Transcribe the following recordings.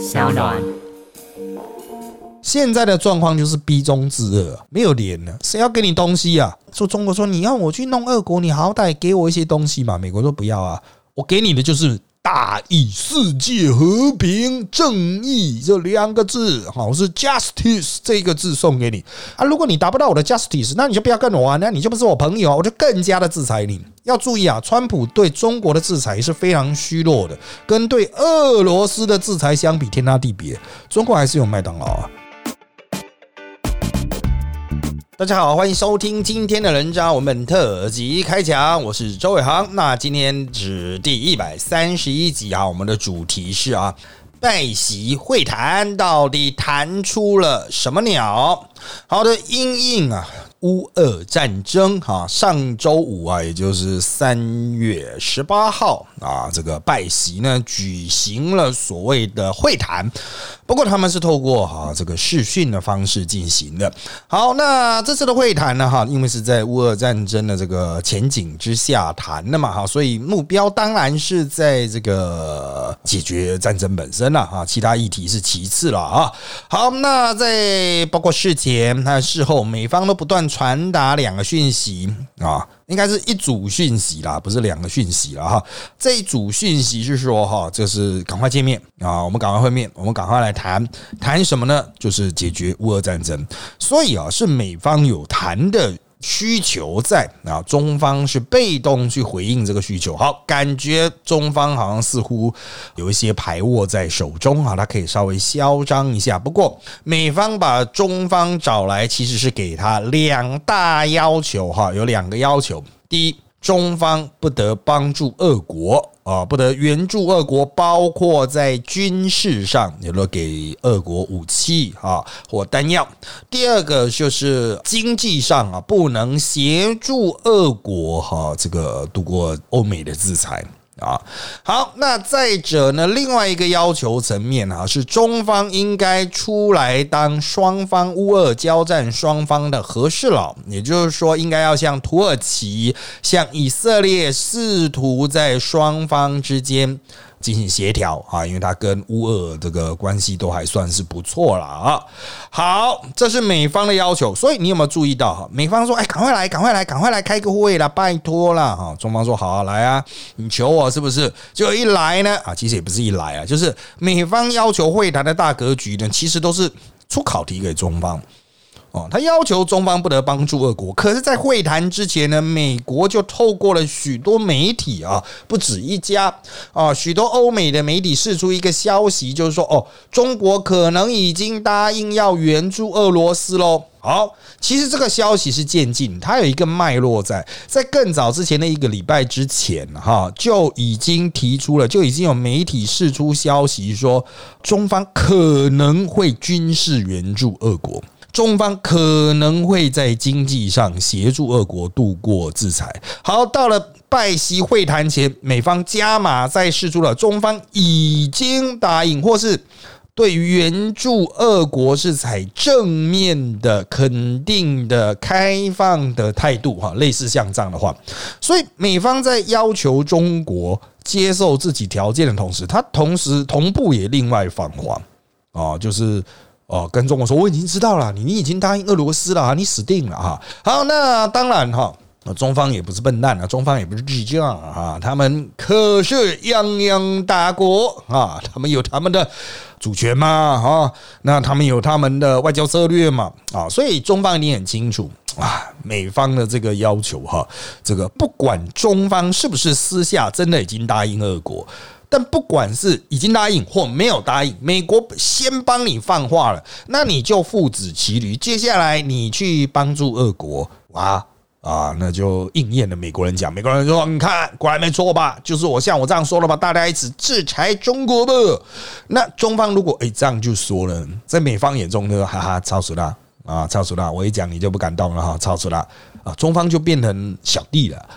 小暖。现在的状况就是逼中自恶，没有脸了，谁要给你东西啊？说中国说你要我去弄俄国，你好歹给我一些东西嘛。美国说不要啊，我给你的就是大义、世界和平、正义这两个字，好是 justice 这个字送给你啊。如果你达不到我的 justice，那你就不要跟我玩，那你就不是我朋友，我就更加的制裁你。要注意啊，川普对中国的制裁是非常虚弱的，跟对俄罗斯的制裁相比，天差地别。中国还是有麦当劳啊。大家好，欢迎收听今天的人渣文本特辑开讲，我是周伟航。那今天是第一百三十一集啊，我们的主题是啊，拜习会谈到底谈出了什么鸟？好的，阴影啊。乌俄战争哈，上周五啊，也就是三月十八号啊，这个拜席呢举行了所谓的会谈，不过他们是透过哈这个视讯的方式进行的。好，那这次的会谈呢哈，因为是在乌俄战争的这个前景之下谈的嘛哈，所以目标当然是在这个解决战争本身了哈，其他议题是其次了啊。好，那在包括事前还有事后，美方都不断。传达两个讯息啊，应该是一组讯息啦，不是两个讯息了哈。这一组讯息是说哈，就是赶快见面啊，我们赶快会面，我们赶快来谈谈什么呢？就是解决乌俄战争。所以啊，是美方有谈的。需求在啊，中方是被动去回应这个需求。好，感觉中方好像似乎有一些牌握在手中啊，他可以稍微嚣张一下。不过，美方把中方找来，其实是给他两大要求哈，有两个要求。第一。中方不得帮助俄国啊，不得援助俄国，包括在军事上，有了给俄国武器啊或弹药。第二个就是经济上啊，不能协助俄国哈这个度过欧美的制裁。啊，好，那再者呢？另外一个要求层面啊，是中方应该出来当双方乌俄交战双方的和事佬，也就是说，应该要向土耳其、向以色列，试图在双方之间。进行协调啊，因为他跟乌俄这个关系都还算是不错了啊。好，这是美方的要求，所以你有没有注意到哈？美方说：“哎，赶快来，赶快来，赶快来开个会啦，拜托啦！”哈，中方说：“好啊，来啊，你求我是不是？”就一来呢啊，其实也不是一来啊，就是美方要求会谈的大格局呢，其实都是出考题给中方。哦，他要求中方不得帮助俄国，可是，在会谈之前呢，美国就透过了许多媒体啊，不止一家啊，许多欧美的媒体释出一个消息，就是说，哦，中国可能已经答应要援助俄罗斯喽。好，其实这个消息是渐进，它有一个脉络在，在更早之前的一个礼拜之前，哈，就已经提出了，就已经有媒体释出消息说，中方可能会军事援助俄国。中方可能会在经济上协助俄国度过制裁。好，到了拜习会谈前，美方加码再示出了中方已经答应，或是对援助俄国是采正面的、肯定的、开放的态度。哈，类似像这样的话，所以美方在要求中国接受自己条件的同时，他同时同步也另外放话啊，就是。哦，跟中国说我已经知道了，你你已经答应俄罗斯了，你死定了哈。好，那当然哈，中方也不是笨蛋啊，中方也不是智障啊，他们可是泱泱大国啊，他们有他们的主权嘛哈，那他们有他们的外交策略嘛啊，所以中方一定很清楚啊，美方的这个要求哈，这个不管中方是不是私下真的已经答应俄国。但不管是已经答应或没有答应，美国先帮你放话了，那你就父子骑驴。接下来你去帮助俄国，哇啊，那就应验了美国人讲。美国人说：“你看，果然没错吧？就是我像我这样说了吧？大家一起制裁中国吧。”那中方如果哎这样就说了，在美方眼中呢，哈哈，超死了啊，超死了！我一讲你就不敢动了哈，超死了啊！中方就变成小弟了。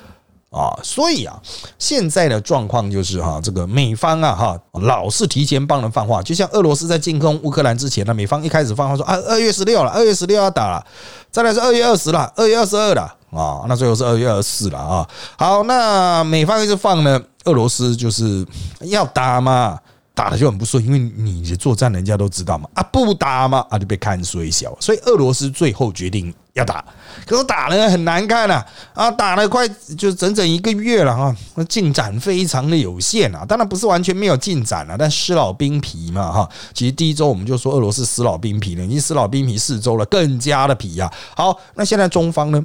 啊，所以啊，现在的状况就是哈，这个美方啊哈，老是提前帮人放话，就像俄罗斯在进攻乌克兰之前呢，美方一开始放话说啊，二月十六了，二月十六要打了，再来是二月二十了，二月二十二了啊，那最后是二月二十四了啊。好，那美方一直放呢，俄罗斯就是要打嘛，打的就很不顺，因为你的作战人家都知道嘛，啊不打嘛，啊就被看衰小，所以俄罗斯最后决定要打，可是打了很难看啊，啊打了快就整整一个月了哈，进展非常的有限啊，当然不是完全没有进展了，但失老兵皮嘛哈，其实第一周我们就说俄罗斯失老兵皮了，已经失老兵皮四周了，更加的皮啊。好，那现在中方呢？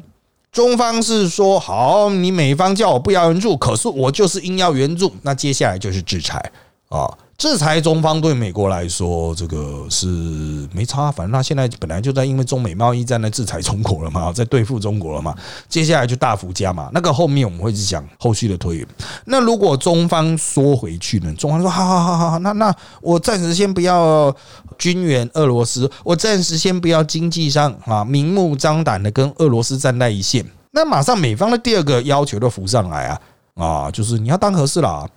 中方是说好，你美方叫我不要援助，可是我就是硬要援助，那接下来就是制裁。啊。制裁中方对美国来说，这个是没差，反正他现在本来就在因为中美贸易战在制裁中国了嘛，在对付中国了嘛，接下来就大幅加码。那个后面我们会去讲后续的推演。那如果中方缩回去呢？中方说好好好好，那那我暂时先不要军援俄罗斯，我暂时先不要经济上啊明目张胆的跟俄罗斯站在一线。那马上美方的第二个要求都浮上来啊啊，就是你要当和事佬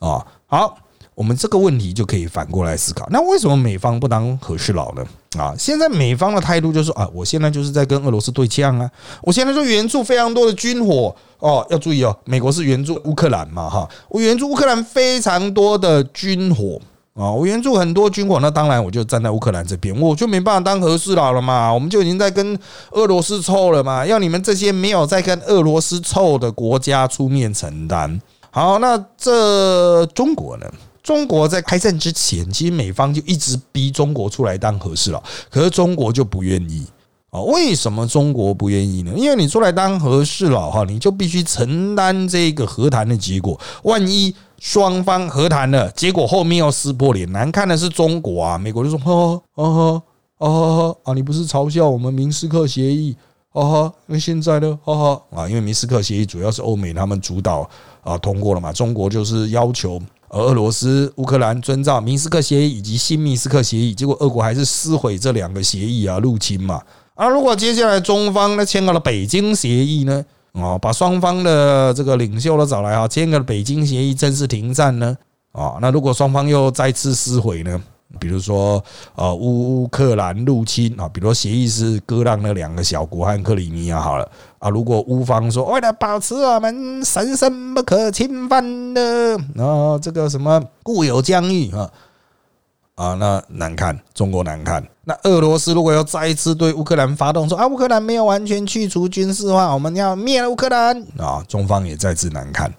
啊，好。我们这个问题就可以反过来思考，那为什么美方不当和事佬呢？啊，现在美方的态度就是啊，我现在就是在跟俄罗斯对呛啊，我现在就援助非常多的军火。哦，要注意哦，美国是援助乌克兰嘛哈，我援助乌克兰非常多的军火。啊，我援助很多军火，那当然我就站在乌克兰这边，我就没办法当和事佬了嘛，我们就已经在跟俄罗斯凑了嘛，要你们这些没有在跟俄罗斯凑的国家出面承担。好，那这中国呢？中国在开战之前，其实美方就一直逼中国出来当和事佬，可是中国就不愿意啊？为什么中国不愿意呢？因为你出来当和事佬哈，你就必须承担这个和谈的结果。万一双方和谈了，结果后面要撕破脸，难看的是中国啊！美国就说：“哦哦哦啊，你不是嘲笑我们明斯克协议？哦哈，那现在呢？哈哈啊，因为明斯克协议主要是欧美他们主导啊通过了嘛，中国就是要求。”而俄罗斯、乌克兰遵照明斯克协议以及新明斯克协议，结果俄国还是撕毁这两个协议啊，入侵嘛。而如果接下来中方呢签了北京协议呢，啊，把双方的这个领袖都找来啊，签个北京协议正式停战呢，啊，那如果双方又再次撕毁呢？比如说，呃，乌克兰入侵啊，比如说协议是割让那两个小国和克里米亚好了啊。如果乌方说为了保持我们神圣不可侵犯的然后，这个什么固有疆域啊啊，那难看，中国难看。那俄罗斯如果要再一次对乌克兰发动说啊，乌克兰没有完全去除军事化，我们要灭了乌克兰啊，中方也再次难看。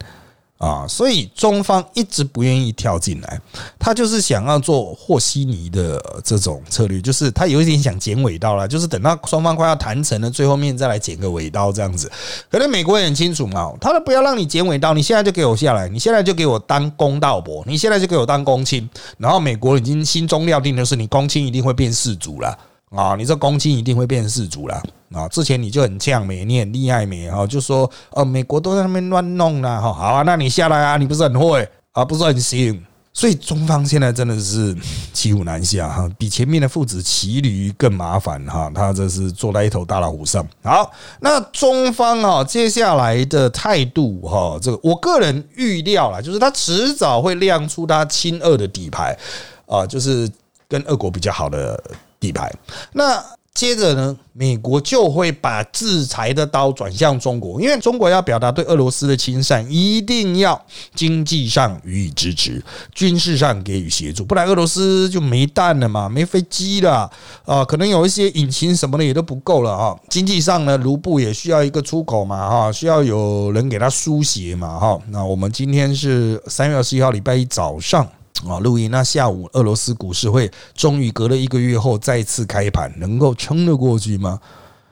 啊，所以中方一直不愿意跳进来，他就是想要做和稀泥的这种策略，就是他有一点想剪尾刀了，就是等到双方快要谈成了，最后面再来剪个尾刀这样子。可能美国也很清楚嘛，他都不要让你剪尾刀，你现在就给我下来，你现在就给我当公道伯，你现在就给我当公卿，然后美国已经心中料定的是，你公卿一定会变世主了。啊，你这公卿一定会变成世主了啊！之前你就很呛美，你很厉害美哈，就说呃，美国都在那边乱弄了哈。好啊，那你下来啊，你不是很会啊，不是很行。所以中方现在真的是骑虎难下哈，比前面的父子骑驴更麻烦哈。他这是坐在一头大老虎上。好，那中方啊，接下来的态度哈，这个我个人预料了，就是他迟早会亮出他亲俄的底牌啊，就是跟俄国比较好的。底牌，那接着呢，美国就会把制裁的刀转向中国，因为中国要表达对俄罗斯的亲善，一定要经济上予以支持，军事上给予协助，不然俄罗斯就没弹了嘛，没飞机了啊，可能有一些引擎什么的也都不够了啊。经济上呢，卢布也需要一个出口嘛，哈，需要有人给他输血嘛，哈。那我们今天是三月二十一号，礼拜一早上。啊，录音那下午，俄罗斯股市会终于隔了一个月后再次开盘，能够撑得过去吗？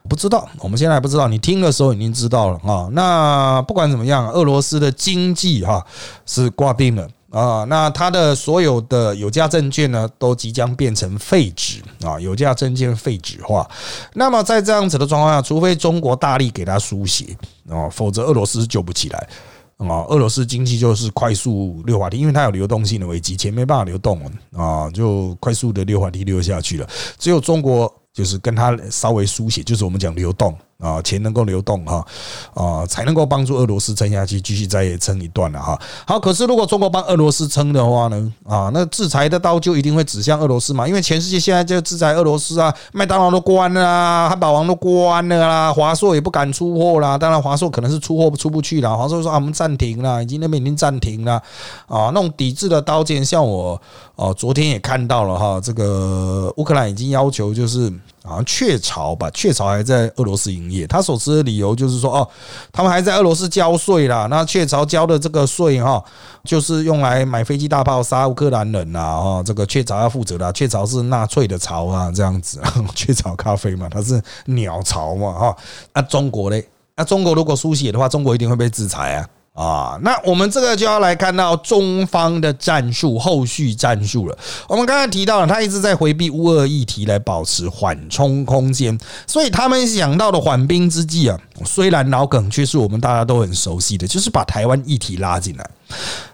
不知道，我们现在还不知道。你听的时候已经知道了啊。那不管怎么样，俄罗斯的经济哈是挂定了啊。那它的所有的有价证券呢，都即将变成废纸啊，有价证券废纸化。那么在这样子的状况下，除非中国大力给它输血啊，否则俄罗斯救不起来。啊，俄罗斯经济就是快速溜滑梯，因为它有流动性的危机，钱没办法流动啊，就快速的溜滑梯溜下去了。只有中国就是跟它稍微输血，就是我们讲流动啊，钱能够流动哈啊，才能够帮助俄罗斯撑下去，继续再撑一段了哈。好，可是如果中国帮俄罗斯撑的话呢啊，那制裁的刀就一定会指向俄罗斯嘛，因为全世界现在就制裁俄罗斯啊，麦当劳都关了啊，汉堡王都关了啦，华硕也不敢出货啦。当然华硕可能是出货出不去了，华硕说啊，我们暂停了，已经那边已经暂停了啊。那种抵制的刀剑，像我哦，昨天也看到了哈，这个乌克兰已经要求就是。好像雀巢吧，雀巢还在俄罗斯营业。他所持的理由就是说，哦，他们还在俄罗斯交税啦。那雀巢交的这个税哈，就是用来买飞机大炮杀乌克兰人呐。哦，这个雀巢要负责的。雀巢是纳粹的巢啊，这样子。雀巢咖啡嘛，它是鸟巢嘛，哈。那中国嘞？那中国如果输血的话，中国一定会被制裁啊。啊，那我们这个就要来看到中方的战术，后续战术了。我们刚才提到了，他一直在回避乌俄议题来保持缓冲空间，所以他们想到的缓兵之计啊，虽然脑梗，却是我们大家都很熟悉的，就是把台湾议题拉进来。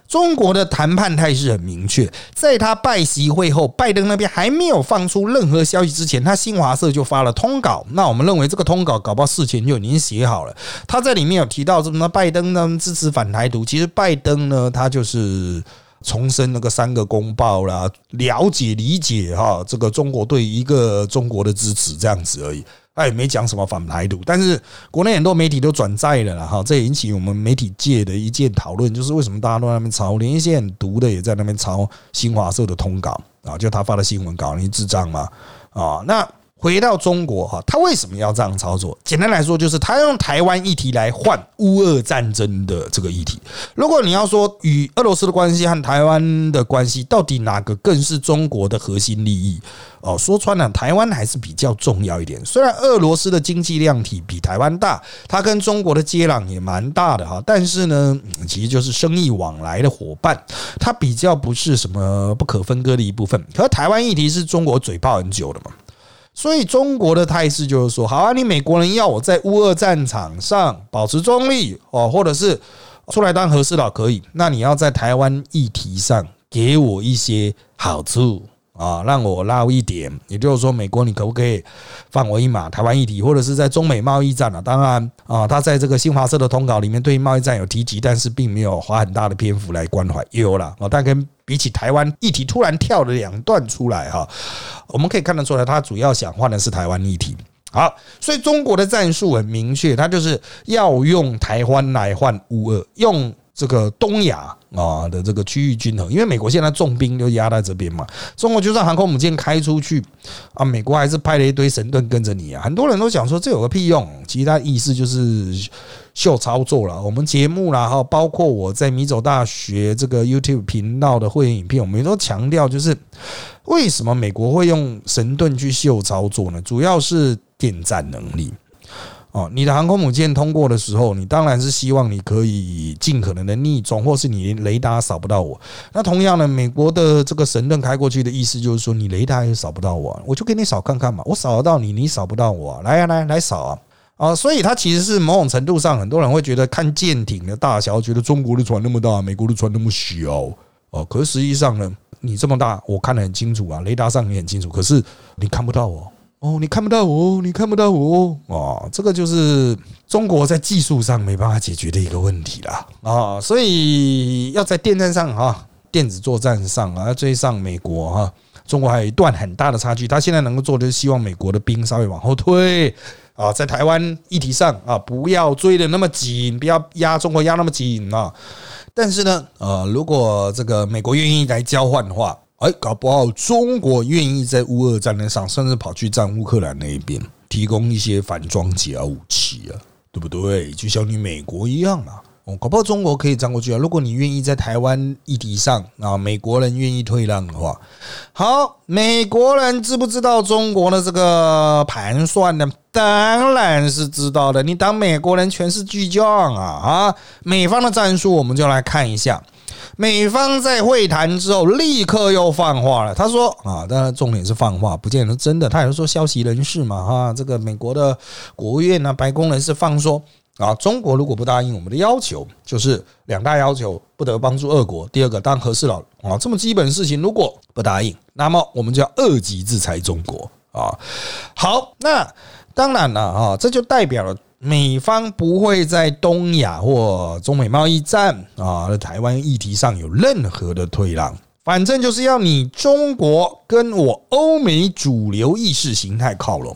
中国的谈判态势很明确，在他拜习会后，拜登那边还没有放出任何消息之前，他新华社就发了通稿。那我们认为这个通稿搞不好事前就已经写好了。他在里面有提到什么？拜登呢支持反台独，其实拜登呢他就是重申那个三个公报啦，了解理解哈这个中国对一个中国的支持这样子而已。他也没讲什么反台独，但是国内很多媒体都转载了了，哈，这也引起我们媒体界的一件讨论，就是为什么大家都在那边抄，连一些很毒的也在那边抄新华社的通稿啊，就他发的新闻稿，你智障吗？啊，那。回到中国哈，他为什么要这样操作？简单来说，就是他用台湾议题来换乌俄战争的这个议题。如果你要说与俄罗斯的关系和台湾的关系，到底哪个更是中国的核心利益？哦，说穿了，台湾还是比较重要一点。虽然俄罗斯的经济量体比台湾大，它跟中国的接壤也蛮大的哈，但是呢，其实就是生意往来的伙伴，它比较不是什么不可分割的一部分。可台湾议题是中国嘴炮很久的嘛。所以中国的态势就是说，好啊，你美国人要我在乌俄战场上保持中立哦，或者是出来当和事佬可以，那你要在台湾议题上给我一些好处。啊，让我捞一点，也就是说，美国你可不可以放我一马？台湾议题，或者是在中美贸易战啊？当然啊，他在这个新华社的通稿里面对贸易战有提及，但是并没有花很大的篇幅来关怀。有了啊，但跟比起台湾议题突然跳了两段出来哈，我们可以看得出来，他主要想换的是台湾议题。好，所以中国的战术很明确，他就是要用台湾来换乌俄，用。这个东亚啊的这个区域均衡，因为美国现在重兵就压在这边嘛，中国就算航空母舰开出去啊，美国还是派了一堆神盾跟着你啊。很多人都想说这有个屁用，其实他意思就是秀操作了。我们节目啦哈，包括我在米走大学这个 YouTube 频道的会员影片，我们也都强调就是为什么美国会用神盾去秀操作呢？主要是电战能力。哦，你的航空母舰通过的时候，你当然是希望你可以尽可能的逆中，或是你雷达扫不到我。那同样的，美国的这个神盾开过去的意思就是说，你雷达也扫不到我，我就给你扫看看嘛。我扫得到你，你扫不到我，来呀来来扫啊！啊，所以它其实是某种程度上，很多人会觉得看舰艇的大小，觉得中国的船那么大，美国的船那么小哦。可是实际上呢，你这么大，我看得很清楚啊，雷达上也很清楚，可是你看不到我。哦，你看不到我，你看不到我哦，这个就是中国在技术上没办法解决的一个问题啦啊，所以要在电站上哈，电子作战上啊，要追上美国哈，中国还有一段很大的差距。他现在能够做的是希望美国的兵稍微往后退啊，在台湾议题上啊，不要追的那么紧，不要压中国压那么紧啊。但是呢，呃，如果这个美国愿意来交换的话。哎，搞不好中国愿意在乌俄战争上，甚至跑去站乌克兰那一边，提供一些反装甲武器啊，对不对？就像你美国一样啊，哦，搞不好中国可以站过去啊。如果你愿意在台湾议题上啊，美国人愿意退让的话，好，美国人知不知道中国的这个盘算呢？当然是知道的。你当美国人全是巨匠啊啊！美方的战术，我们就来看一下。美方在会谈之后立刻又放话了，他说啊，当然重点是放话，不见得真的。他也是说消息人士嘛，哈，这个美国的国务院呢，白宫人士放说啊，中国如果不答应我们的要求，就是两大要求，不得帮助俄国，第二个当和事佬啊，这么基本的事情，如果不答应，那么我们就要二级制裁中国啊。好，那。当然了啊，这就代表了美方不会在东亚或中美贸易战啊、台湾议题上有任何的退让。反正就是要你中国跟我欧美主流意识形态靠拢。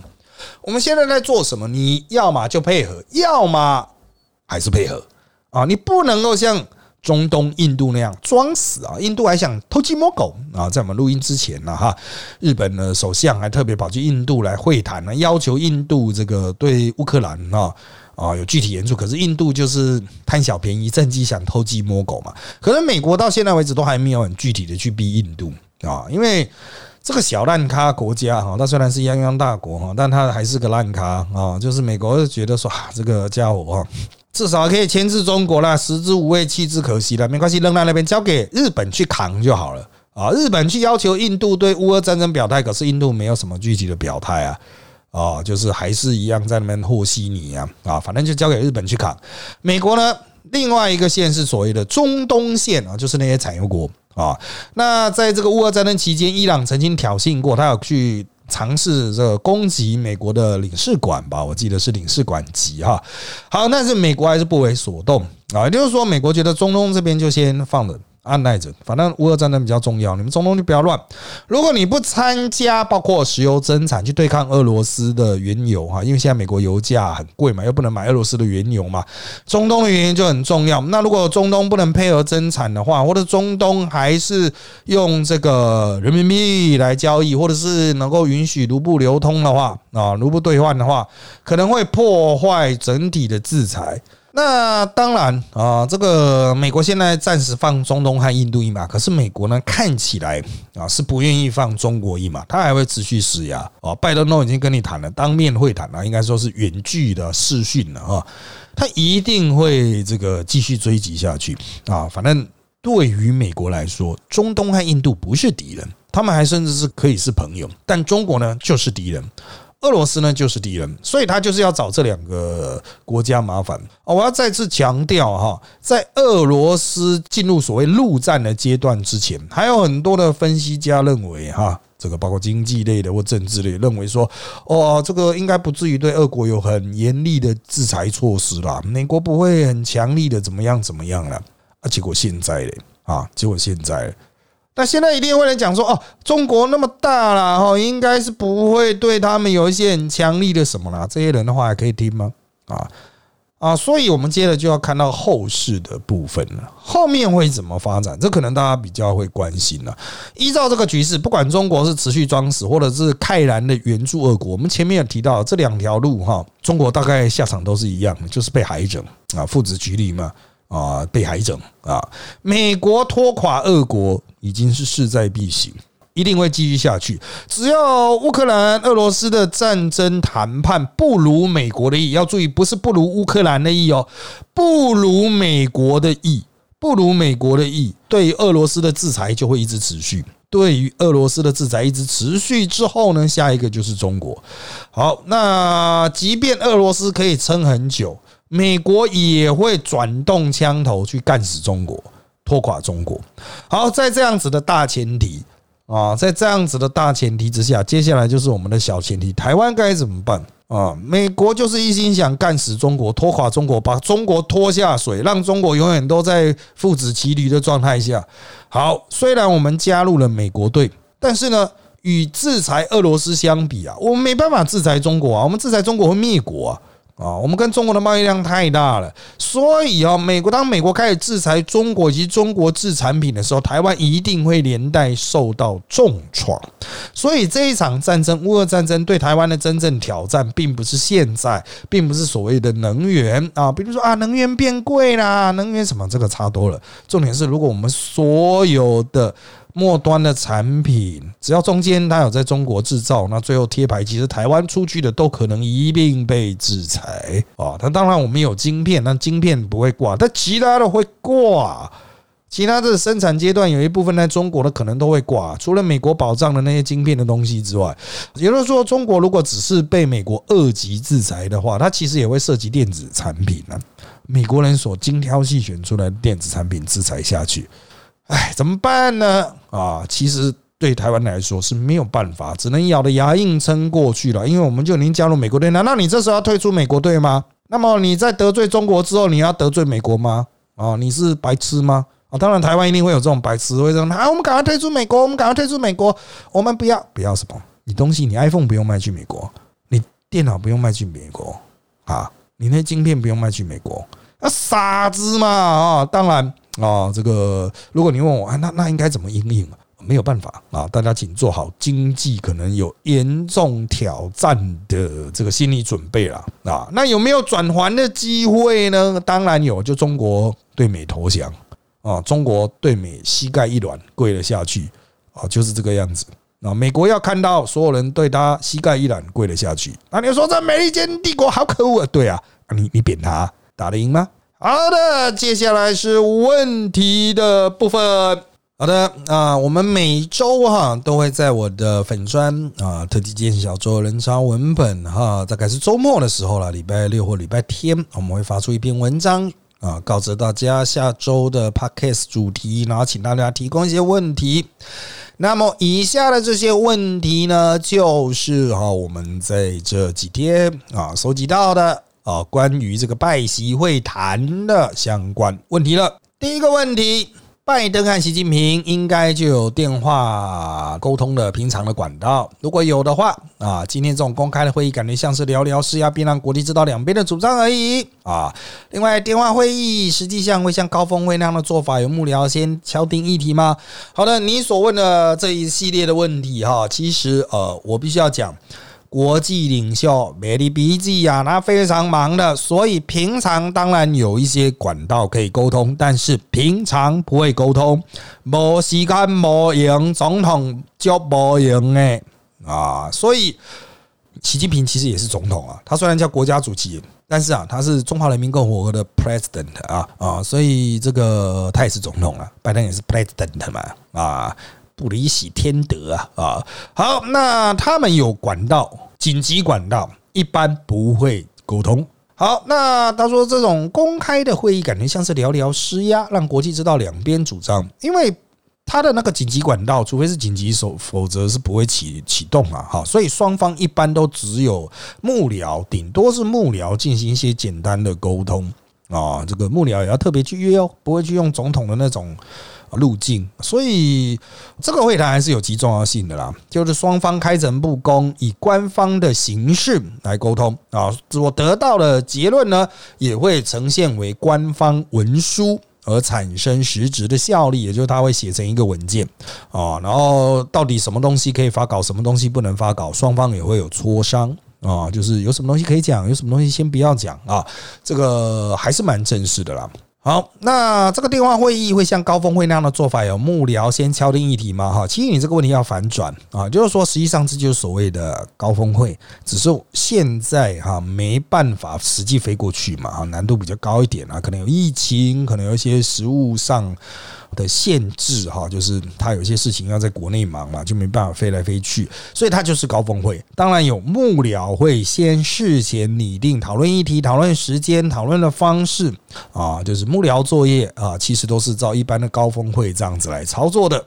我们现在在做什么？你要么就配合，要么还是配合啊！你不能够像中东印度那样装死啊！印度还想偷鸡摸狗啊！在我们录音之前呢，哈，日本的首相还特别跑去印度来会谈呢，要求印度这个对乌克兰啊。啊，有具体援助，可是印度就是贪小便宜，趁机想偷鸡摸狗嘛。可能美国到现在为止都还没有很具体的去逼印度啊，因为这个小烂咖国家哈，它虽然是泱泱大国哈，但它还是个烂咖啊。就是美国就觉得说，这个家伙哈，至少可以牵制中国啦，食之无味，弃之可惜了，没关系，扔在那边，交给日本去扛就好了啊。日本去要求印度对乌俄战争表态，可是印度没有什么具体的表态啊。哦，就是还是一样在那边和稀泥啊啊，反正就交给日本去扛。美国呢，另外一个线是所谓的中东线啊，就是那些产油国啊。那在这个乌俄战争期间，伊朗曾经挑衅过，他有去尝试这个攻击美国的领事馆吧？我记得是领事馆级哈。好，但是美国还是不为所动啊，也就是说，美国觉得中东这边就先放着。按耐着，反正乌俄战争比较重要，你们中东就不要乱。如果你不参加，包括石油增产去对抗俄罗斯的原油哈，因为现在美国油价很贵嘛，又不能买俄罗斯的原油嘛，中东的原因就很重要。那如果中东不能配合增产的话，或者中东还是用这个人民币来交易，或者是能够允许卢布流通的话啊，卢布兑换的话，可能会破坏整体的制裁。那当然啊，这个美国现在暂时放中东和印度一马，可是美国呢看起来啊是不愿意放中国一马，他还会持续施压啊。拜登都已经跟你谈了，当面会谈了，应该说是远距的视讯了啊，他一定会这个继续追击下去啊。反正对于美国来说，中东和印度不是敌人，他们还甚至是可以是朋友，但中国呢就是敌人。俄罗斯呢就是敌人，所以他就是要找这两个国家麻烦。我要再次强调哈，在俄罗斯进入所谓陆战的阶段之前，还有很多的分析家认为哈，这个包括经济类的或政治类，认为说哦，这个应该不至于对俄国有很严厉的制裁措施啦，美国不会很强力的怎么样怎么样了啊？结果现在嘞啊，结果现在。那现在一定会来讲说哦，中国那么大了哈，应该是不会对他们有一些很强力的什么啦。这些人的话还可以听吗？啊啊，所以我们接着就要看到后世的部分了，后面会怎么发展？这可能大家比较会关心了。依照这个局势，不管中国是持续装死，或者是泰然的援助俄国，我们前面有提到这两条路哈，中国大概下场都是一样，就是被海整啊，父子局里嘛。啊，被海整啊！美国拖垮俄国已经是势在必行，一定会继续下去。只要乌克兰、俄罗斯的战争谈判不如美国的意，要注意，不是不如乌克兰的意哦，不如美国的意，不如美国的意，对于俄罗斯的制裁就会一直持续。对于俄罗斯的制裁一直持续之后呢，下一个就是中国。好，那即便俄罗斯可以撑很久。美国也会转动枪头去干死中国，拖垮中国。好，在这样子的大前提啊，在这样子的大前提之下，接下来就是我们的小前提：台湾该怎么办啊？美国就是一心想干死中国，拖垮中国，把中国拖下水，让中国永远都在父子骑驴的状态下。好，虽然我们加入了美国队，但是呢，与制裁俄罗斯相比啊，我们没办法制裁中国啊，我们制裁中国会灭国啊。啊，我们跟中国的贸易量太大了，所以啊，美国当美国开始制裁中国及中国制产品的时候，台湾一定会连带受到重创。所以这一场战争，乌俄战争对台湾的真正挑战，并不是现在，并不是所谓的能源啊，比如说啊，能源变贵啦，能源什么，这个差多了。重点是，如果我们所有的。末端的产品，只要中间它有在中国制造，那最后贴牌，其实台湾出去的都可能一并被制裁啊。那当然我们有晶片，那晶片不会挂，但其他的会挂。其他的生产阶段有一部分在中国的可能都会挂，除了美国保障的那些晶片的东西之外，也就是说，中国如果只是被美国二级制裁的话，它其实也会涉及电子产品呢。美国人所精挑细选出来的电子产品制裁下去。哎，怎么办呢？啊，其实对台湾来说是没有办法，只能咬着牙硬撑过去了。因为我们就已经加入美国队，难道你这时候要退出美国队吗？那么你在得罪中国之后，你要得罪美国吗？啊，你是白痴吗？啊，当然台湾一定会有这种白痴，会说啊，我们赶快退出美国，我们赶快退出美国，我们不要不要什么？你东西，你 iPhone 不用卖去美国，你电脑不用卖去美国啊，你那晶片不用卖去美国，啊，傻子嘛啊！当然啊，这个如果你问我啊，那那应该怎么应应？没有办法啊！大家请做好经济可能有严重挑战的这个心理准备了啊！那有没有转圜的机会呢？当然有，就中国对美投降啊，中国对美膝盖一软跪了下去啊，就是这个样子啊！美国要看到所有人对他膝盖一软跪了下去，那你说这美利坚帝国好可恶啊？对啊，你你扁他打得赢吗？好的，接下来是问题的部分。好的啊，我们每周哈都会在我的粉砖啊特地建小周人潮文本哈，大概是周末的时候了，礼拜六或礼拜天，我们会发出一篇文章啊，告知大家下周的 podcast 主题，然后请大家提供一些问题。那么以下的这些问题呢，就是哈我们在这几天啊收集到的啊关于这个拜习会谈的相关问题了。第一个问题。拜登和习近平应该就有电话沟通的平常的管道，如果有的话啊，今天这种公开的会议感觉像是聊聊施压，并让国际知道两边的主张而已啊。另外，电话会议实际上会像高峰会那样的做法，有幕僚先敲定议题吗？好的，你所问的这一系列的问题哈，其实呃，我必须要讲。国际领袖美丽笔记啊，他非常忙的，所以平常当然有一些管道可以沟通，但是平常不会沟通，没时间没赢总统就没赢哎啊！所以习近平其实也是总统啊，他虽然叫国家主席，但是啊，他是中华人民共和国的 president 啊啊，所以这个他也是总统啊，拜登也是 president 嘛啊。不离喜天德啊啊！好，那他们有管道，紧急管道，一般不会沟通。好，那他说这种公开的会议，感觉像是聊聊施压，让国际知道两边主张。因为他的那个紧急管道，除非是紧急手，否则是不会启启动啊。好，所以双方一般都只有幕僚，顶多是幕僚进行一些简单的沟通啊。这个幕僚也要特别去约哦，不会去用总统的那种。路径，所以这个会谈还是有极重要性的啦。就是双方开诚布公，以官方的形式来沟通啊，我得到的结论呢，也会呈现为官方文书，而产生实质的效力，也就是它会写成一个文件啊。然后到底什么东西可以发稿，什么东西不能发稿，双方也会有磋商啊。就是有什么东西可以讲，有什么东西先不要讲啊。这个还是蛮正式的啦。好，那这个电话会议会像高峰会那样的做法，有幕僚先敲定议题吗？哈，其实你这个问题要反转啊，就是说，实际上这就是所谓的高峰会，只是现在哈没办法实际飞过去嘛，啊，难度比较高一点啊，可能有疫情，可能有一些实物上。的限制哈，就是他有些事情要在国内忙嘛，就没办法飞来飞去，所以他就是高峰会。当然有幕僚会先事先拟定讨论议题、讨论时间、讨论的方式啊，就是幕僚作业啊，其实都是照一般的高峰会这样子来操作的。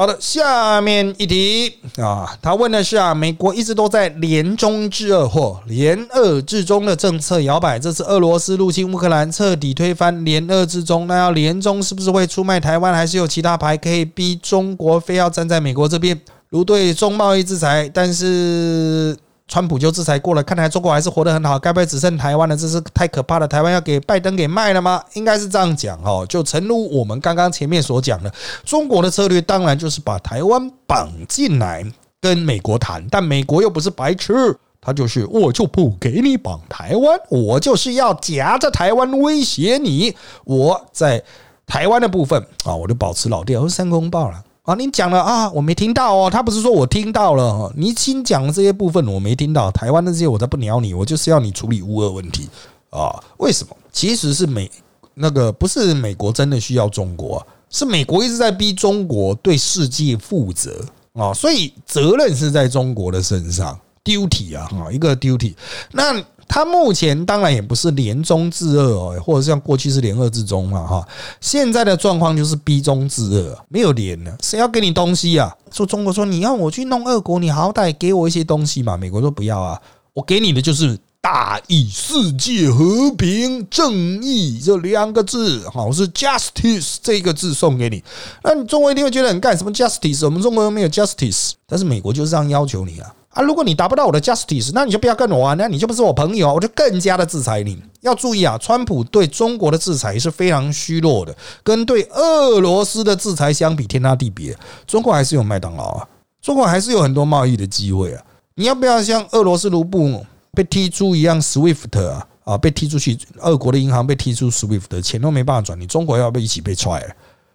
好的，下面一题啊，他问的是啊，美国一直都在联中制二或联二制中的政策摇摆，这次俄罗斯入侵乌克兰，彻底推翻联二制中，那要联中是不是会出卖台湾，还是有其他牌可以逼中国非要站在美国这边，如对中贸易制裁，但是。川普就制裁过了，看来中国还是活得很好，该不会只剩台湾了？这是太可怕了！台湾要给拜登给卖了吗？应该是这样讲哦。就诚如我们刚刚前面所讲的，中国的策略当然就是把台湾绑进来跟美国谈，但美国又不是白痴，他就是我就不给你绑台湾，我就是要夹着台湾威胁你。我在台湾的部分啊，我就保持老调，三公报了。啊，你讲了啊，我没听到哦。他不是说我听到了，你新讲的这些部分我没听到。台湾的这些我才不鸟你，我就是要你处理乌俄问题啊。为什么？其实是美那个不是美国真的需要中国，是美国一直在逼中国对世界负责啊。所以责任是在中国的身上。duty 啊，哈，一个 duty。那他目前当然也不是联中制恶哦，或者像过去是联恶制中嘛，哈。现在的状况就是逼中制恶，没有联了，谁要给你东西啊？说中国说你要我去弄俄国，你好歹给我一些东西嘛。美国说不要啊，我给你的就是大义、世界和平、正义这两个字，好是 justice 这个字送给你。那你中国一定会觉得很干什么 justice？我们中国又没有 justice，但是美国就是这样要求你啊。啊，如果你达不到我的 justice，那你就不要跟我玩，那你就不是我朋友，我就更加的制裁你。要注意啊，川普对中国的制裁是非常虚弱的，跟对俄罗斯的制裁相比，天差地别。中国还是有麦当劳啊，中国还是有很多贸易的机会啊。你要不要像俄罗斯卢布被踢出一样，SWIFT 啊啊，被踢出去，俄国的银行被踢出 SWIFT，钱都没办法转，你中国要不要一起被踹？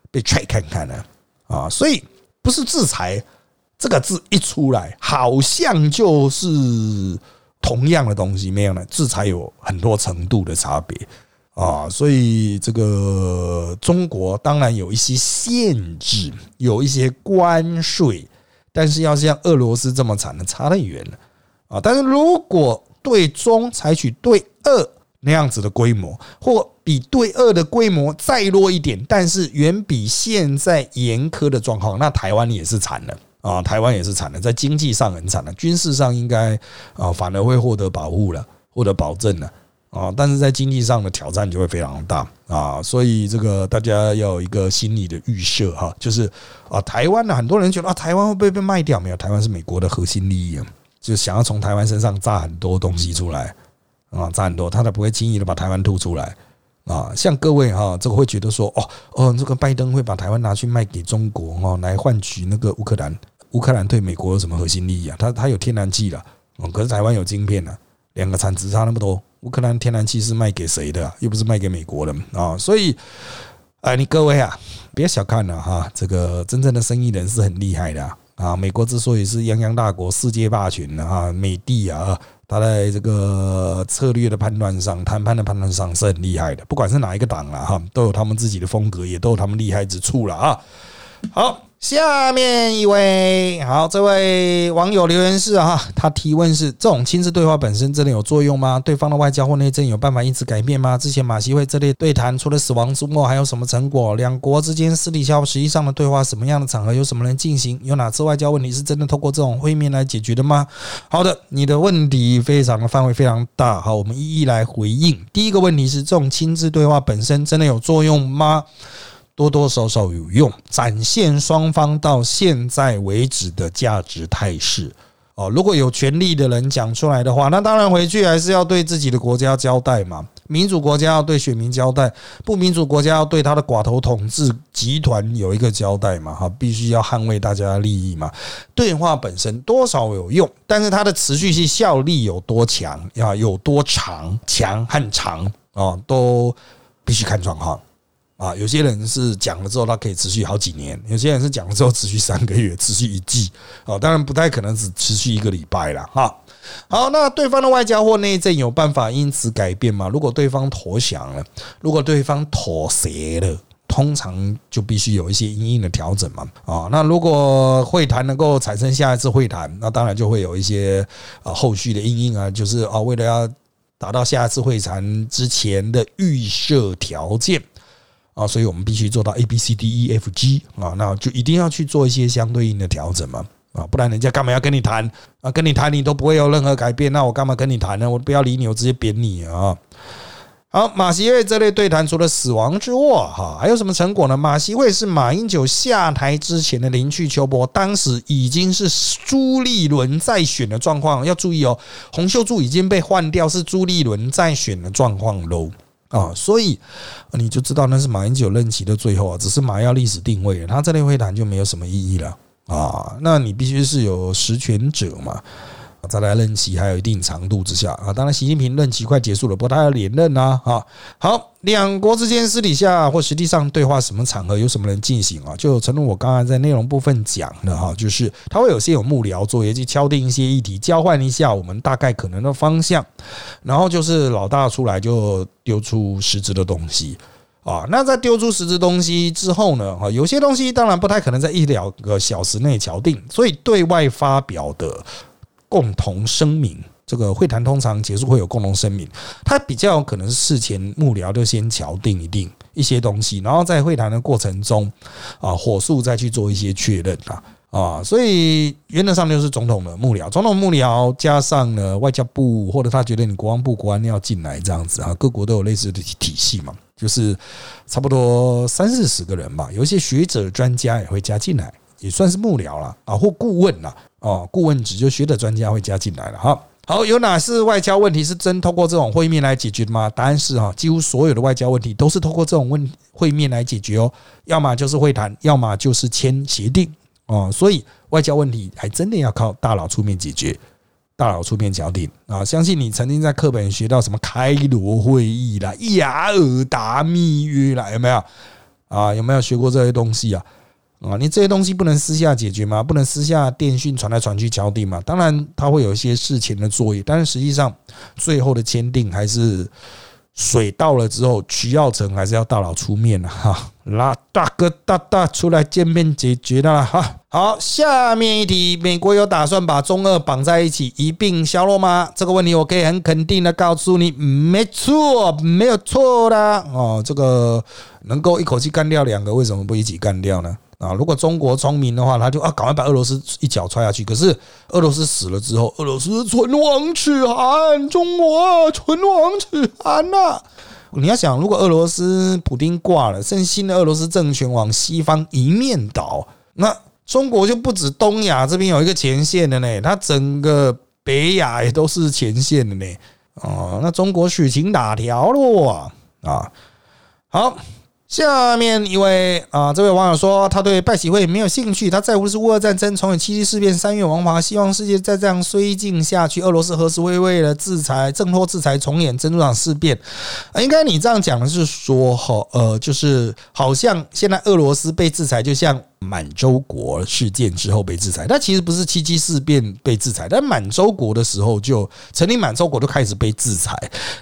被踹看看呢？啊，所以不是制裁。这个字一出来，好像就是同样的东西，没有呢。制裁有很多程度的差别啊，所以这个中国当然有一些限制，有一些关税，但是要像俄罗斯这么惨的，差太远了啊。但是如果对中采取对俄那样子的规模，或比对俄的规模再弱一点，但是远比现在严苛的状况，那台湾也是惨了。啊，台湾也是惨的，在经济上很惨的，军事上应该啊反而会获得保护了，获得保证了啊，但是在经济上的挑战就会非常大啊，所以这个大家要有一个心理的预设哈，就是啊，台湾呢很多人觉得啊，台湾会不会被卖掉？没有，台湾是美国的核心利益，就想要从台湾身上榨很多东西出来啊，榨很多，他才不会轻易的把台湾吐出来。啊，像各位哈，这个会觉得说，哦哦，这个拜登会把台湾拿去卖给中国哈，来换取那个乌克兰。乌克兰对美国有什么核心利益啊？他他有天然气了，可是台湾有晶片了，两个产值差那么多。乌克兰天然气是卖给谁的？又不是卖给美国的啊！所以，哎，你各位啊，别小看了哈，这个真正的生意人是很厉害的啊。美国之所以是泱泱大国、世界霸权的哈，美帝啊。他在这个策略的判断上、谈判的判断上是很厉害的，不管是哪一个党啊，哈，都有他们自己的风格，也都有他们厉害之处了啊。好。下面一位，好，这位网友留言是哈，他提问是：这种亲自对话本身真的有作用吗？对方的外交或内政有办法因此改变吗？之前马西会这类对谈，除了死亡之末，还有什么成果？两国之间私底下实际上的对话，什么样的场合，有什么人进行？有哪次外交问题是真的透过这种会面来解决的吗？好的，你的问题非常的范围非常大，好，我们一一来回应。第一个问题是：这种亲自对话本身真的有作用吗？多多少少有用，展现双方到现在为止的价值态势哦。如果有权力的人讲出来的话，那当然回去还是要对自己的国家交代嘛。民主国家要对选民交代，不民主国家要对他的寡头统治集团有一个交代嘛。哈，必须要捍卫大家的利益嘛。对话本身多少有用，但是它的持续性效力有多强，要有多长，强和长啊，都必须看状况。啊，有些人是讲了之后，他可以持续好几年；有些人是讲了之后持续三个月、持续一季。啊，当然不太可能只持续一个礼拜了。哈，好，那对方的外交或内政有办法因此改变吗？如果对方投降了，如果对方妥协了，通常就必须有一些硬硬的调整嘛。啊，那如果会谈能够产生下一次会谈，那当然就会有一些啊后续的硬硬啊，就是啊，为了要达到下一次会谈之前的预设条件。啊，所以我们必须做到 A B C D E F G 啊，那就一定要去做一些相对应的调整嘛，啊，不然人家干嘛要跟你谈啊？跟你谈你都不会有任何改变，那我干嘛跟你谈呢？我不要理你，我直接扁你啊！好，马习会这类对谈除了死亡之握哈，还有什么成果呢？马习会是马英九下台之前的临去秋波，当时已经是朱立伦在选的状况，要注意哦，洪秀柱已经被换掉，是朱立伦在选的状况喽。啊，所以你就知道那是马英九任期的最后啊，只是马要历史定位，他这类会谈就没有什么意义了啊。那你必须是有实权者嘛。在他任期还有一定长度之下啊，当然习近平任期快结束了，不过他要连任呐啊。好，两国之间私底下或实际上对话，什么场合有什么人进行啊？就正如我刚才在内容部分讲的哈，就是他会有些有幕僚作业，去敲定一些议题，交换一下我们大概可能的方向，然后就是老大出来就丢出实质的东西啊。那在丢出实质东西之后呢，哈，有些东西当然不太可能在一两个小时内敲定，所以对外发表的。共同声明。这个会谈通常结束会有共同声明，它比较有可能是事前幕僚就先敲定一定一些东西，然后在会谈的过程中啊，火速再去做一些确认啊啊，所以原则上就是总统的幕僚，总统幕僚加上了外交部或者他觉得你国防部国安要进来这样子啊，各国都有类似的体系嘛，就是差不多三四十个人吧，有一些学者专家也会加进来，也算是幕僚了啊，或顾问了哦，顾问职就学者专家会加进来了哈。好，有哪是外交问题是真通过这种会面来解决的吗？答案是哈，几乎所有的外交问题都是通过这种问会面来解决哦，要么就是会谈，要么就是签协定哦。所以外交问题还真的要靠大佬出面解决，大佬出面敲定啊。相信你曾经在课本学到什么开罗会议啦、雅尔达密约啦，有没有啊？有没有学过这些东西啊？啊，你这些东西不能私下解决吗？不能私下电讯传来传去敲定吗？当然，他会有一些事前的作业，但是实际上最后的签订还是水到了之后，徐耀成还是要大佬出面了哈，拉大哥大大出来见面解决啦哈。好，下面一题，美国有打算把中俄绑在一起一并消落吗？这个问题我可以很肯定的告诉你，没错，没有错的哦。这个能够一口气干掉两个，为什么不一起干掉呢？啊，如果中国聪明的话，他就啊，赶快把俄罗斯一脚踹下去。可是俄罗斯死了之后，俄罗斯唇亡齿寒，中国唇亡齿寒呐！你要想，如果俄罗斯普丁挂了，剩新的俄罗斯政权往西方一面倒，那中国就不止东亚这边有一个前线的呢，它整个北亚也都是前线的呢。哦，那中国许情哪条路啊？啊，好。下面一位啊，这位网友说，他对拜喜会没有兴趣，他在乎的是乌俄战争、重演七七事变、三月王华，希望世界再这样衰尽下去。俄罗斯何时会为了制裁、挣脱制裁，重演珍珠港事变？啊，应该你这样讲的是说，哈，呃，就是好像现在俄罗斯被制裁，就像。满洲国事件之后被制裁，但其实不是七七事变被制裁，但满洲国的时候就成立满洲国就开始被制裁，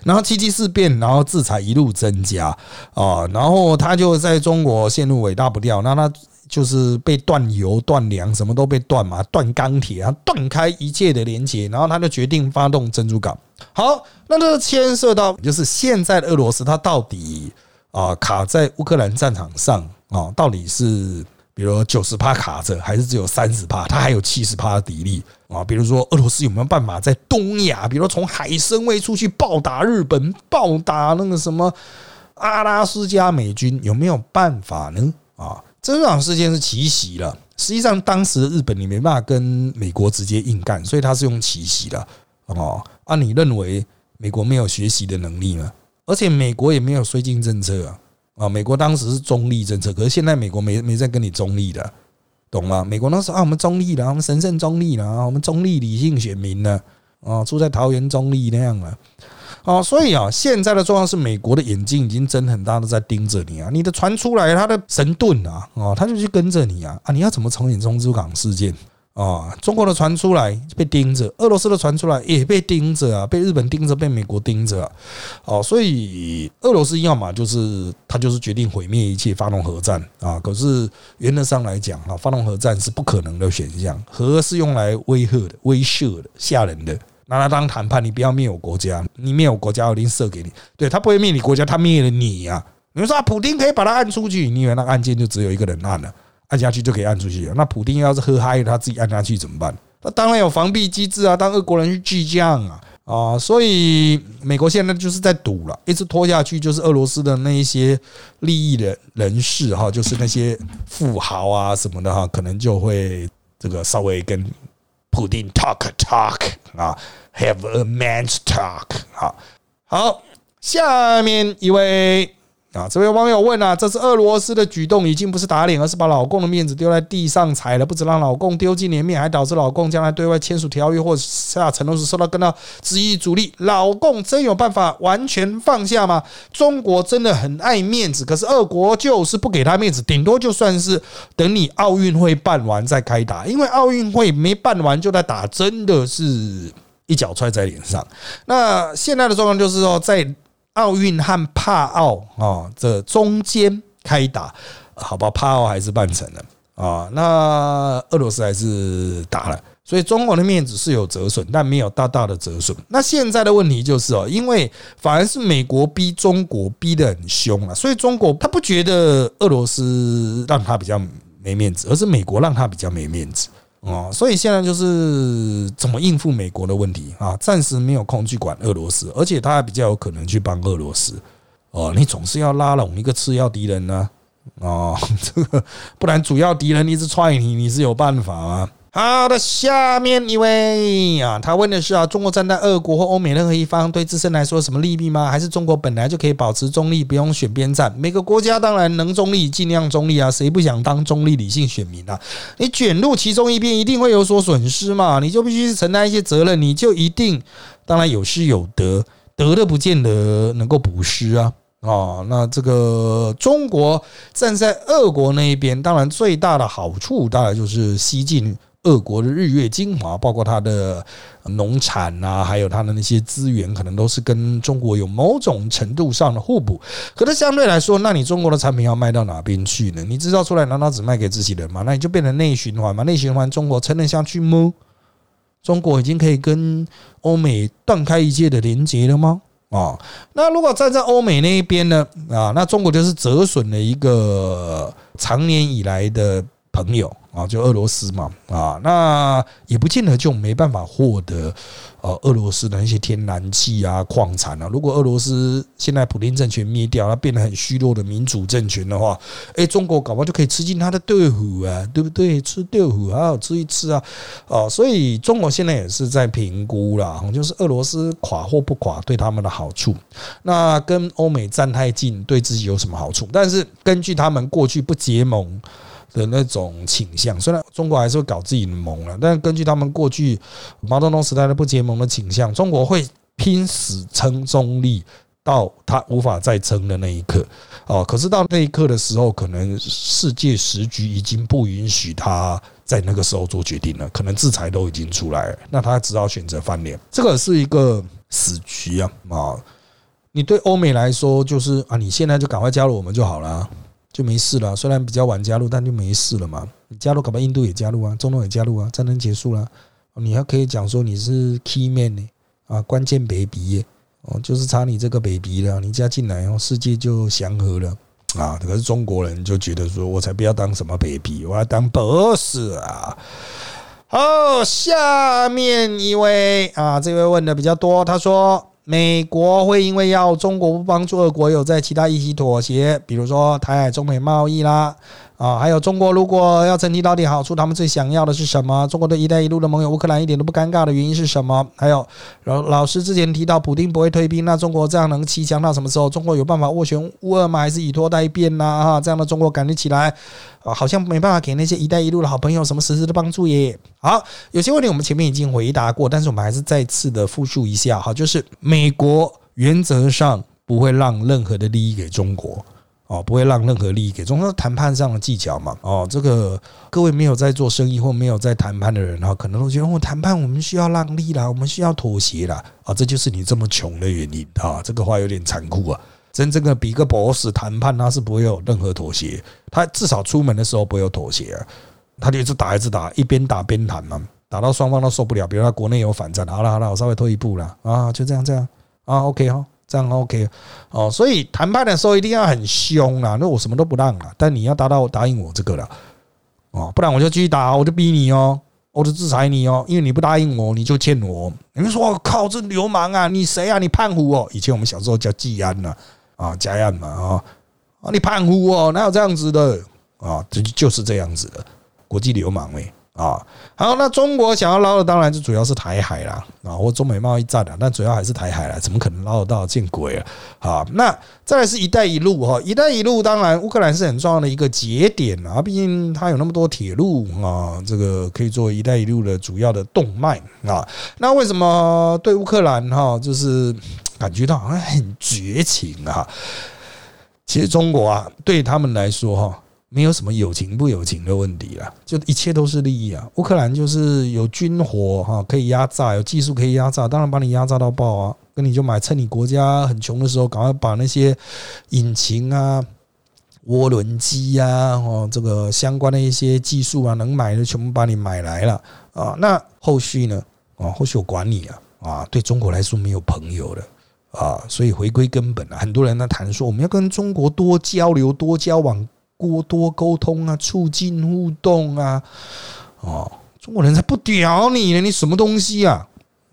然后七七事变，然后制裁一路增加啊，然后他就在中国陷入尾大不掉，那他就是被断油断粮，什么都被断嘛，断钢铁啊，断开一切的连接，然后他就决定发动珍珠港。好，那这牵涉到就是现在的俄罗斯，它到底啊卡在乌克兰战场上啊，到底是？比如九十趴卡着，还是只有三十趴，它还有七十趴的底力啊。比如说俄罗斯有没有办法在东亚，比如从海参崴出去暴打日本，暴打那个什么阿拉斯加美军，有没有办法呢？啊，这场事件是奇袭了。实际上当时日本你没办法跟美国直接硬干，所以他是用奇袭的哦。啊，你认为美国没有学习的能力吗？而且美国也没有绥靖政策啊。啊，美国当时是中立政策，可是现在美国没没在跟你中立的，懂吗？美国那时啊，我们中立了，我们神圣中立了啊，我们中立理性选民呢，啊，住在桃园中立那样了，啊，所以啊，现在的状况是美国的眼睛已经睁很大，的在盯着你啊，你的船出来，他的神盾啊，哦，他就去跟着你啊，啊，你要怎么重演中珠港事件？啊，中国的船出来被盯着，俄罗斯的船出来也被盯着啊，被日本盯着，被美国盯着啊。哦，所以俄罗斯要么就是他就是决定毁灭一切，发动核战啊。可是原则上来讲啊，发动核战是不可能的选项，核是用来威吓的、威慑的、吓人的，拿来当谈判。你不要灭我国家，你灭我国家，我一定射给你。对他不会灭你国家，他灭了你呀。你们说普京可以把他按出去，你以为那个案件就只有一个人按了？按下去就可以按出去了。那普丁要是喝嗨了，他自己按下去怎么办？那当然有防避机制啊，当俄国人去巨将啊啊！所以美国现在就是在赌了，一直拖下去，就是俄罗斯的那一些利益的人士哈，就是那些富豪啊什么的哈，可能就会这个稍微跟普丁 talk talk 啊，have a man's talk 啊。好，下面一位。啊，这位网友问啊，这是俄罗斯的举动，已经不是打脸，而是把老公的面子丢在地上踩了，不止让老公丢尽脸面，还导致老公将来对外签署条约或下承诺时受到更大质疑阻力。老公真有办法完全放下吗？中国真的很爱面子，可是俄国就是不给他面子，顶多就算是等你奥运会办完再开打，因为奥运会没办完就在打，真的是一脚踹在脸上。那现在的状况就是说，在。奥运和帕奥啊，这中间开打，好吧？帕奥还是办成了啊。那俄罗斯还是打了所以中国的面子是有折损，但没有大大的折损。那现在的问题就是哦，因为反而是美国逼中国逼得很凶啊，所以中国他不觉得俄罗斯让他比较没面子，而是美国让他比较没面子哦。所以现在就是怎么应付美国的问题啊，暂时没有空去管俄罗斯，而且他还比较有可能去帮俄罗斯哦。你总是要拉拢一个次要敌人呢。哦，这个不然主要敌人一直踹你，你是有办法吗？好的，下面一位啊，他问的是啊，中国站在俄国或欧美任何一方，对自身来说什么利弊吗？还是中国本来就可以保持中立，不用选边站？每个国家当然能中立，尽量中立啊，谁不想当中立理性选民啊？你卷入其中一边，一定会有所损失嘛，你就必须承担一些责任，你就一定当然有失有得，得的不见得能够补失啊。哦，那这个中国站在俄国那一边，当然最大的好处当然就是西进俄国的日月精华，包括它的农产啊，还有它的那些资源，可能都是跟中国有某种程度上的互补。可是相对来说，那你中国的产品要卖到哪边去呢？你制造出来难道只卖给自己人吗？那你就变成内循环嘛？内循环，中国撑得下去吗？中国已经可以跟欧美断开一切的连接了吗？啊，那如果站在欧美那一边呢？啊，那中国就是折损了一个长年以来的朋友。啊，就俄罗斯嘛，啊，那也不见得就没办法获得呃俄罗斯的那些天然气啊、矿产啊。如果俄罗斯现在普京政权灭掉，它变得很虚弱的民主政权的话，哎，中国搞不好就可以吃进它的豆腐啊，对不对？吃豆腐啊，吃一吃啊，哦，所以中国现在也是在评估啦，就是俄罗斯垮或不垮对他们的好处，那跟欧美站太近对自己有什么好处？但是根据他们过去不结盟。的那种倾向，虽然中国还是会搞自己的盟了，但根据他们过去毛泽东时代的不结盟的倾向，中国会拼死撑中立到他无法再撑的那一刻。哦，可是到那一刻的时候，可能世界时局已经不允许他在那个时候做决定了，可能制裁都已经出来了，那他只好选择翻脸。这个是一个死局啊！啊，你对欧美来说就是啊，你现在就赶快加入我们就好了。就没事了，虽然比较晚加入，但就没事了嘛。你加入，搞不印度也加入啊，中东也加入啊，战争结束了，你还可以讲说你是 key man 呢啊，关键 baby 哦，就是差你这个 baby 了，你加进来后，世界就祥和了啊。可是中国人就觉得说，我才不要当什么 baby，我要当 boss 啊。好，下面一位啊，这位问的比较多，他说。美国会因为要中国不帮助俄国，有在其他议题妥协，比如说台海中美贸易啦。啊，还有中国如果要争取到底好处，他们最想要的是什么？中国对“一带一路”的盟友乌克兰一点都不尴尬的原因是什么？还有老老师之前提到普京不会退兵，那中国这样能骑强到什么时候？中国有办法斡旋乌俄吗？还是以拖代变呢？哈，这样的中国感觉起来啊，好像没办法给那些“一带一路”的好朋友什么实质的帮助耶。好，有些问题我们前面已经回答过，但是我们还是再次的复述一下哈，就是美国原则上不会让任何的利益给中国。哦，不会让任何利益给中国谈判上的技巧嘛？哦，这个各位没有在做生意或没有在谈判的人哈，可能都觉得我谈判我们需要让利啦，我们需要妥协啦。啊，这就是你这么穷的原因啊！这个话有点残酷啊。真正的比个 boss 谈判，他是不会有任何妥协，他至少出门的时候不会有妥协啊。他就一直打一直打，一边打边谈嘛，打到双方都受不了。比如他国内有反战，好了好了，我稍微退一步了啊，就这样这样啊，OK 哈。这样 OK 哦，所以谈判的时候一定要很凶啊！那我什么都不让啊，但你要达到答应我这个了哦，不然我就继续打，我就逼你哦，我就制裁你哦，因为你不答应我，你就欠我。你们说我靠，这流氓啊！你谁啊？你叛虎哦！以前我们小时候叫季安呐，啊，家安嘛啊啊！你叛虎哦，哪有这样子的啊？这就是这样子的国际流氓喂。啊，好，那中国想要捞的当然就主要是台海啦，啊，或中美贸易战啊，但主要还是台海啦，怎么可能捞得到？见鬼啊！好，那再来是一带一路哈，一带一路当然乌克兰是很重要的一个节点啊，毕竟它有那么多铁路啊，这个可以做一带一路的主要的动脉啊。那为什么对乌克兰哈，就是感觉到好像很绝情啊？其实中国啊，对他们来说哈。没有什么友情不友情的问题了，就一切都是利益啊！乌克兰就是有军火哈，可以压榨，有技术可以压榨，当然把你压榨到爆啊！跟你就买，趁你国家很穷的时候，赶快把那些引擎啊、涡轮机呀，哦，这个相关的一些技术啊，能买的全部把你买来了啊。那后续呢？啊，后续我管你啊！啊，对中国来说没有朋友了啊，所以回归根本啊，很多人在谈说我们要跟中国多交流、多交往、多多沟通啊，促进互动啊。哦，中国人才不屌你呢，你什么东西啊？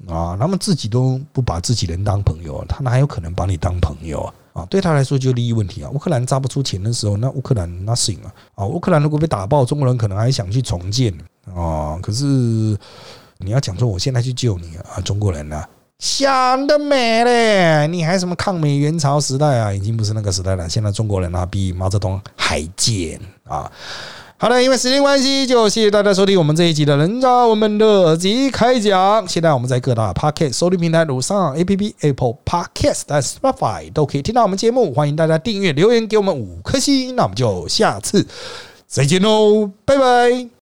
啊，他们自己都不把自己人当朋友，他哪有可能把你当朋友啊？啊，对他来说就利益问题啊。乌克兰砸不出钱的时候，那乌克兰 nothing 啊。啊，乌克兰如果被打爆，中国人可能还想去重建啊。可是你要讲说我现在去救你啊，中国人呢想得美嘞！你还什么抗美援朝时代啊？已经不是那个时代了。现在中国人啊，比毛泽东还贱啊！好的，因为时间关系，就谢谢大家收听我们这一集的人渣我们的耳机开讲。现在我们在各大 Podcast 收听平台，如上 A P P、Apple Podcast、Spotify 都可以听到我们节目。欢迎大家订阅、留言给我们五颗星。那我们就下次再见喽，拜拜。